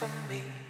for me.